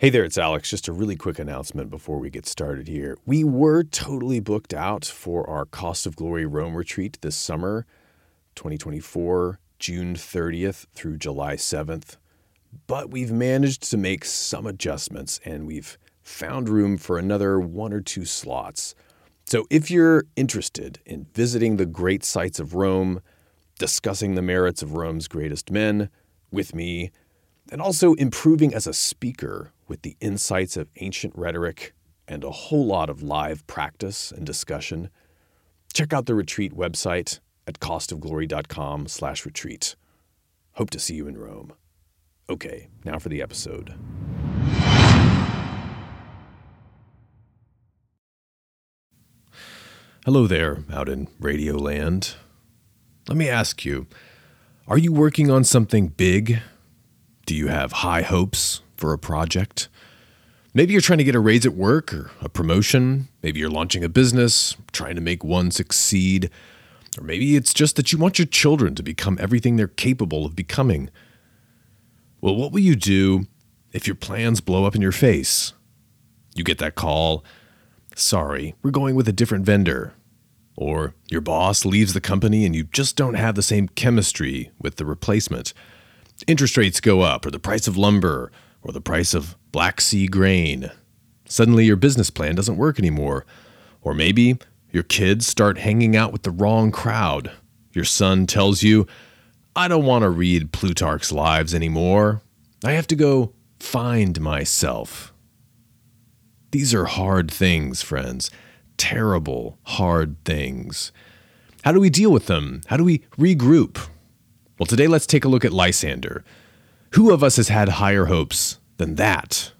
Hey there, it's Alex. Just a really quick announcement before we get started here. We were totally booked out for our Cost of Glory Rome retreat this summer, 2024, June 30th through July 7th. But we've managed to make some adjustments and we've found room for another one or two slots. So if you're interested in visiting the great sites of Rome, discussing the merits of Rome's greatest men with me, and also improving as a speaker with the insights of ancient rhetoric and a whole lot of live practice and discussion, check out the retreat website at costofglory.com/retreat. Hope to see you in Rome. Okay, now for the episode. Hello there, out in Radio Land. Let me ask you, are you working on something big do you have high hopes for a project? Maybe you're trying to get a raise at work or a promotion. Maybe you're launching a business, trying to make one succeed. Or maybe it's just that you want your children to become everything they're capable of becoming. Well, what will you do if your plans blow up in your face? You get that call sorry, we're going with a different vendor. Or your boss leaves the company and you just don't have the same chemistry with the replacement interest rates go up, or the price of lumber, or the price of Black Sea grain. Suddenly your business plan doesn't work anymore. Or maybe your kids start hanging out with the wrong crowd. Your son tells you, I don't want to read Plutarch's Lives anymore. I have to go find myself. These are hard things, friends. Terrible, hard things. How do we deal with them? How do we regroup? Well, today let's take a look at Lysander. Who of us has had higher hopes than that?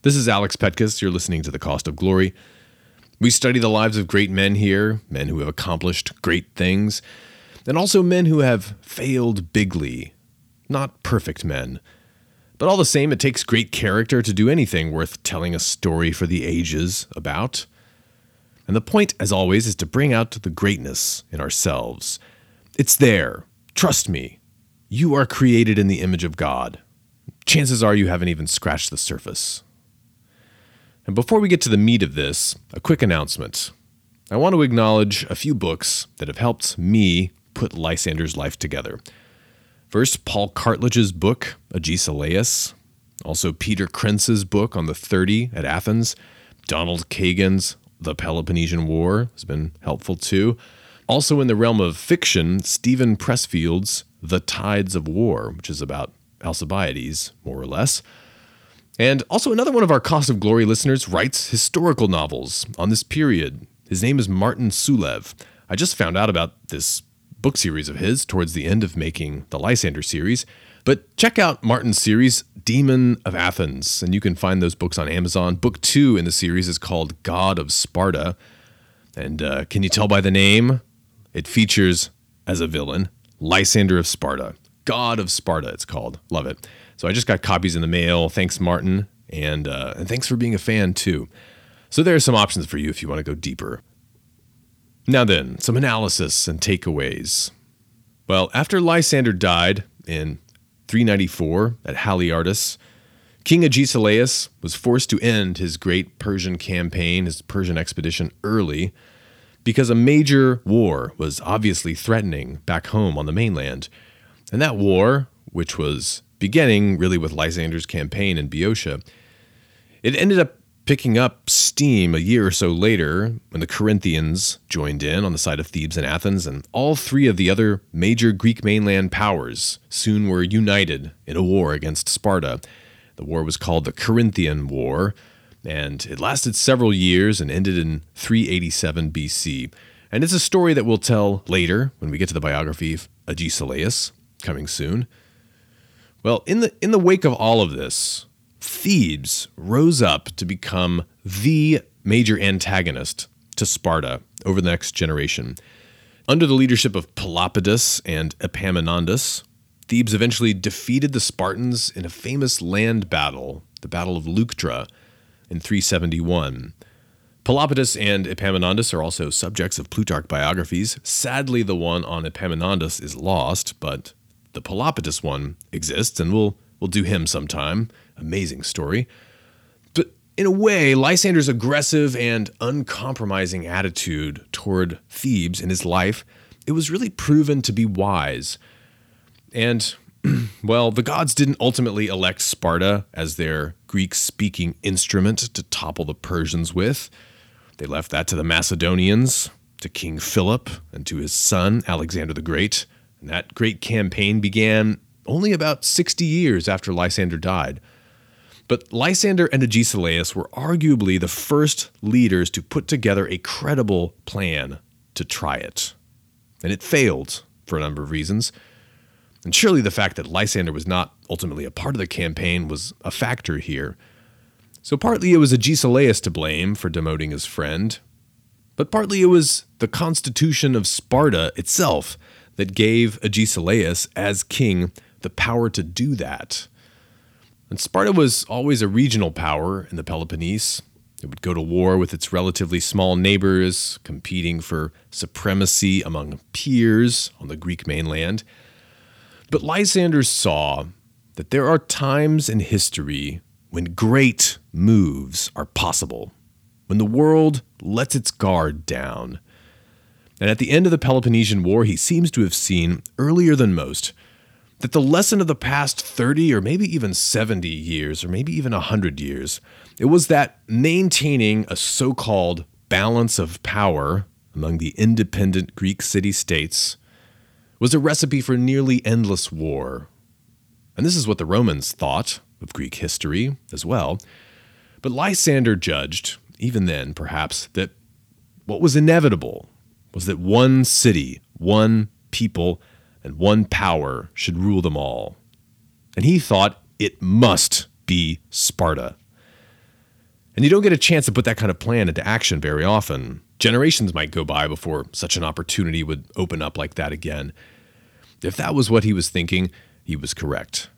This is Alex Petkus. You're listening to The Cost of Glory. We study the lives of great men here, men who have accomplished great things, and also men who have failed bigly. Not perfect men. But all the same, it takes great character to do anything worth telling a story for the ages about. And the point, as always, is to bring out the greatness in ourselves. It's there, Trust me, you are created in the image of God. Chances are you haven't even scratched the surface. And before we get to the meat of this, a quick announcement. I want to acknowledge a few books that have helped me put Lysander's life together. First, Paul Cartledge's book, Agesilaus. Also, Peter Krentz's book on the 30 at Athens. Donald Kagan's The Peloponnesian War has been helpful too. Also, in the realm of fiction, Steven Pressfield's The Tides of War, which is about Alcibiades, more or less. And also, another one of our Cost of Glory listeners writes historical novels on this period. His name is Martin Sulev. I just found out about this book series of his towards the end of making the Lysander series. But check out Martin's series, Demon of Athens, and you can find those books on Amazon. Book two in the series is called God of Sparta. And uh, can you tell by the name? It features as a villain Lysander of Sparta, God of Sparta. It's called. Love it. So I just got copies in the mail. Thanks, Martin, and uh, and thanks for being a fan too. So there are some options for you if you want to go deeper. Now then, some analysis and takeaways. Well, after Lysander died in 394 at Haliartus, King Agesilaus was forced to end his great Persian campaign, his Persian expedition, early because a major war was obviously threatening back home on the mainland. And that war, which was beginning really with Lysander's campaign in Boeotia, it ended up picking up steam a year or so later when the Corinthians joined in on the side of Thebes and Athens, and all three of the other major Greek mainland powers soon were united in a war against Sparta. The war was called the Corinthian War, and it lasted several years and ended in 387 BC. And it's a story that we'll tell later when we get to the biography of Agesilaus, coming soon. Well, in the in the wake of all of this, Thebes rose up to become the major antagonist to Sparta over the next generation. Under the leadership of Pelopidas and Epaminondas, Thebes eventually defeated the Spartans in a famous land battle, the Battle of Leuctra, in 371. Pelopidas and Epaminondas are also subjects of Plutarch biographies. Sadly, the one on Epaminondas is lost, but the Pelopidas one exists, and we'll We'll do him sometime. Amazing story. But in a way, Lysander's aggressive and uncompromising attitude toward Thebes in his life, it was really proven to be wise. And well, the gods didn't ultimately elect Sparta as their Greek speaking instrument to topple the Persians with. They left that to the Macedonians, to King Philip, and to his son, Alexander the Great. And that great campaign began only about 60 years after Lysander died. But Lysander and Agesilaus were arguably the first leaders to put together a credible plan to try it. And it failed for a number of reasons. And surely the fact that Lysander was not ultimately a part of the campaign was a factor here. So partly it was Agesilaus to blame for demoting his friend, but partly it was the constitution of Sparta itself that gave Agesilaus, as king, the power to do that. And Sparta was always a regional power in the Peloponnese. It would go to war with its relatively small neighbors, competing for supremacy among peers on the Greek mainland. But Lysander saw that there are times in history when great moves are possible, when the world lets its guard down. And at the end of the Peloponnesian War, he seems to have seen, earlier than most, that the lesson of the past 30 or maybe even 70 years, or maybe even 100 years, it was that maintaining a so called balance of power among the independent Greek city states was a recipe for nearly endless war. And this is what the Romans thought of Greek history as well. But Lysander judged, even then perhaps, that what was inevitable was that one city, one people, and one power should rule them all. And he thought it must be Sparta. And you don't get a chance to put that kind of plan into action very often. Generations might go by before such an opportunity would open up like that again. If that was what he was thinking, he was correct.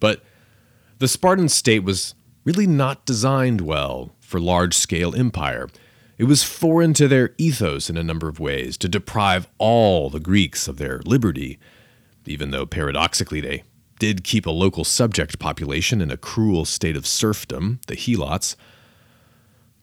But the Spartan state was really not designed well for large scale empire. It was foreign to their ethos in a number of ways to deprive all the Greeks of their liberty, even though paradoxically they did keep a local subject population in a cruel state of serfdom, the Helots.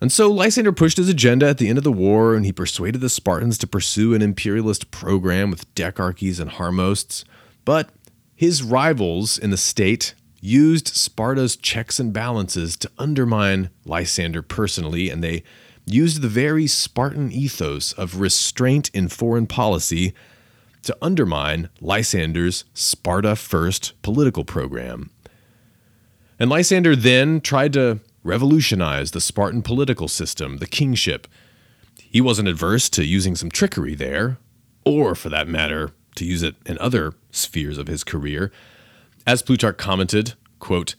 And so Lysander pushed his agenda at the end of the war, and he persuaded the Spartans to pursue an imperialist program with decarchies and harmosts. But his rivals in the state used Sparta's checks and balances to undermine Lysander personally, and they used the very Spartan ethos of restraint in foreign policy to undermine Lysander's Sparta First political program. And Lysander then tried to revolutionize the Spartan political system, the kingship. He wasn't adverse to using some trickery there, or for that matter, to use it in other spheres of his career. As Plutarch commented, quote,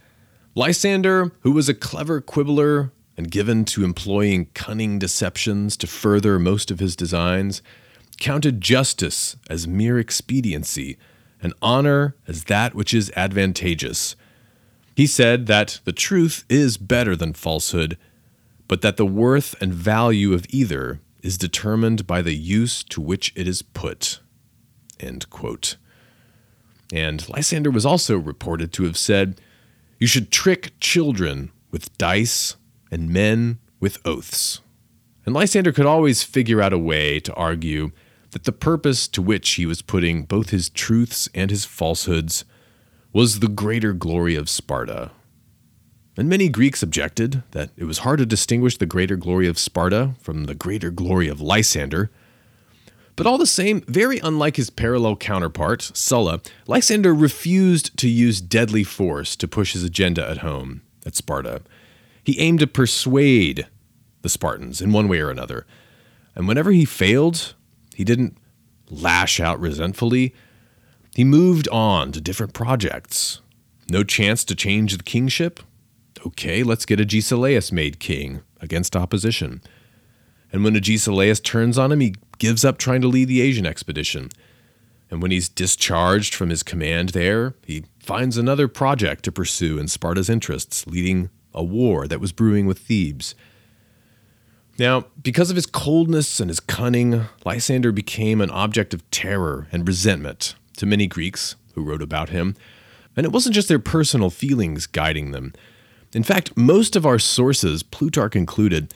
Lysander, who was a clever quibbler and given to employing cunning deceptions to further most of his designs, counted justice as mere expediency, and honor as that which is advantageous. He said that the truth is better than falsehood, but that the worth and value of either is determined by the use to which it is put. End quote. And Lysander was also reported to have said, You should trick children with dice and men with oaths. And Lysander could always figure out a way to argue that the purpose to which he was putting both his truths and his falsehoods was the greater glory of Sparta. And many Greeks objected that it was hard to distinguish the greater glory of Sparta from the greater glory of Lysander. But all the same, very unlike his parallel counterpart, Sulla, Lysander refused to use deadly force to push his agenda at home, at Sparta. He aimed to persuade the Spartans in one way or another. And whenever he failed, he didn't lash out resentfully. He moved on to different projects. No chance to change the kingship? Okay, let's get Agesilaus made king against opposition. And when Agesilaus turns on him, he gives up trying to lead the Asian expedition. And when he's discharged from his command there, he finds another project to pursue in Sparta's interests, leading a war that was brewing with Thebes. Now, because of his coldness and his cunning, Lysander became an object of terror and resentment to many Greeks who wrote about him. And it wasn't just their personal feelings guiding them. In fact, most of our sources, Plutarch included,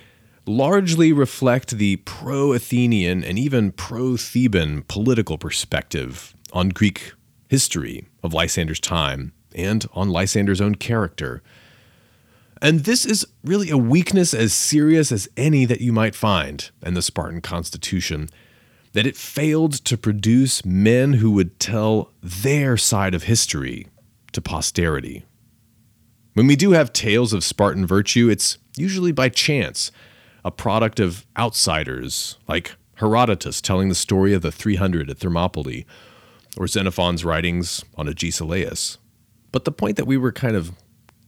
largely reflect the pro Athenian and even pro Theban political perspective on Greek history of Lysander's time and on Lysander's own character. And this is really a weakness as serious as any that you might find in the Spartan constitution that it failed to produce men who would tell their side of history to posterity. When we do have tales of Spartan virtue, it's usually by chance, a product of outsiders, like Herodotus telling the story of the 300 at Thermopylae, or Xenophon's writings on Agesilaus. But the point that we were kind of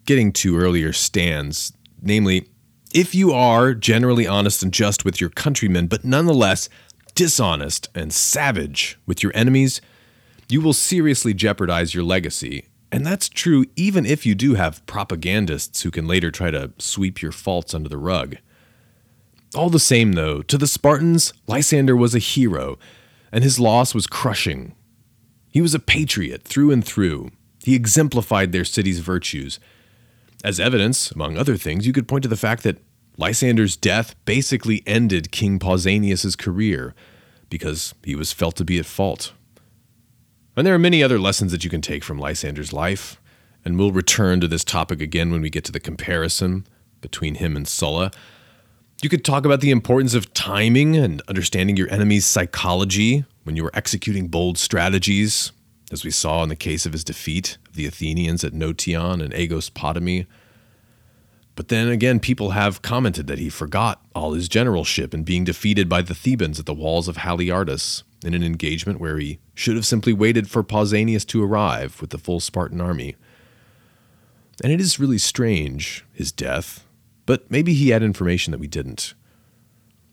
getting to earlier stands, namely, if you are generally honest and just with your countrymen, but nonetheless dishonest and savage with your enemies, you will seriously jeopardize your legacy. And that's true even if you do have propagandists who can later try to sweep your faults under the rug. All the same, though, to the Spartans, Lysander was a hero, and his loss was crushing. He was a patriot through and through. He exemplified their city's virtues. As evidence, among other things, you could point to the fact that Lysander's death basically ended King Pausanias' career because he was felt to be at fault. And there are many other lessons that you can take from Lysander's life, and we'll return to this topic again when we get to the comparison between him and Sulla. You could talk about the importance of timing and understanding your enemy's psychology when you are executing bold strategies, as we saw in the case of his defeat of the Athenians at Notion and Aegospotami. But then again, people have commented that he forgot all his generalship in being defeated by the Thebans at the walls of Haliartus in an engagement where he should have simply waited for Pausanias to arrive with the full Spartan army. And it is really strange, his death, but maybe he had information that we didn't.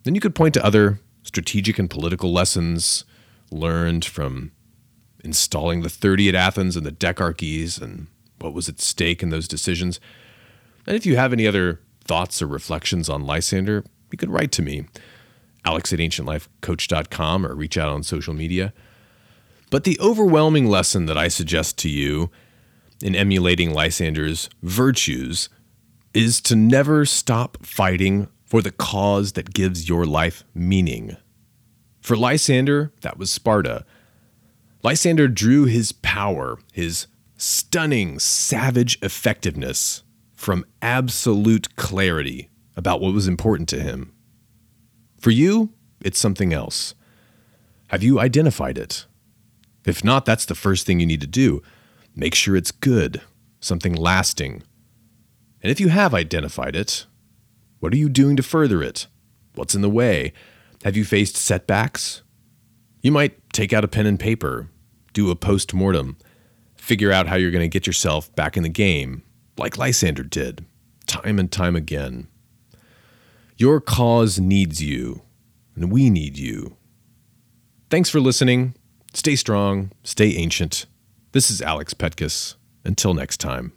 Then you could point to other strategic and political lessons learned from installing the 30 at Athens and the Decarchies and what was at stake in those decisions. And if you have any other thoughts or reflections on Lysander, you could write to me, alex at ancientlifecoach.com, or reach out on social media. But the overwhelming lesson that I suggest to you in emulating Lysander's virtues is to never stop fighting for the cause that gives your life meaning. For Lysander, that was Sparta. Lysander drew his power, his stunning, savage effectiveness from absolute clarity about what was important to him. For you, it's something else. Have you identified it? If not, that's the first thing you need to do. Make sure it's good, something lasting. And if you have identified it, what are you doing to further it? What's in the way? Have you faced setbacks? You might take out a pen and paper, do a post mortem, figure out how you're going to get yourself back in the game, like Lysander did, time and time again. Your cause needs you, and we need you. Thanks for listening. Stay strong, stay ancient. This is Alex Petkus. Until next time.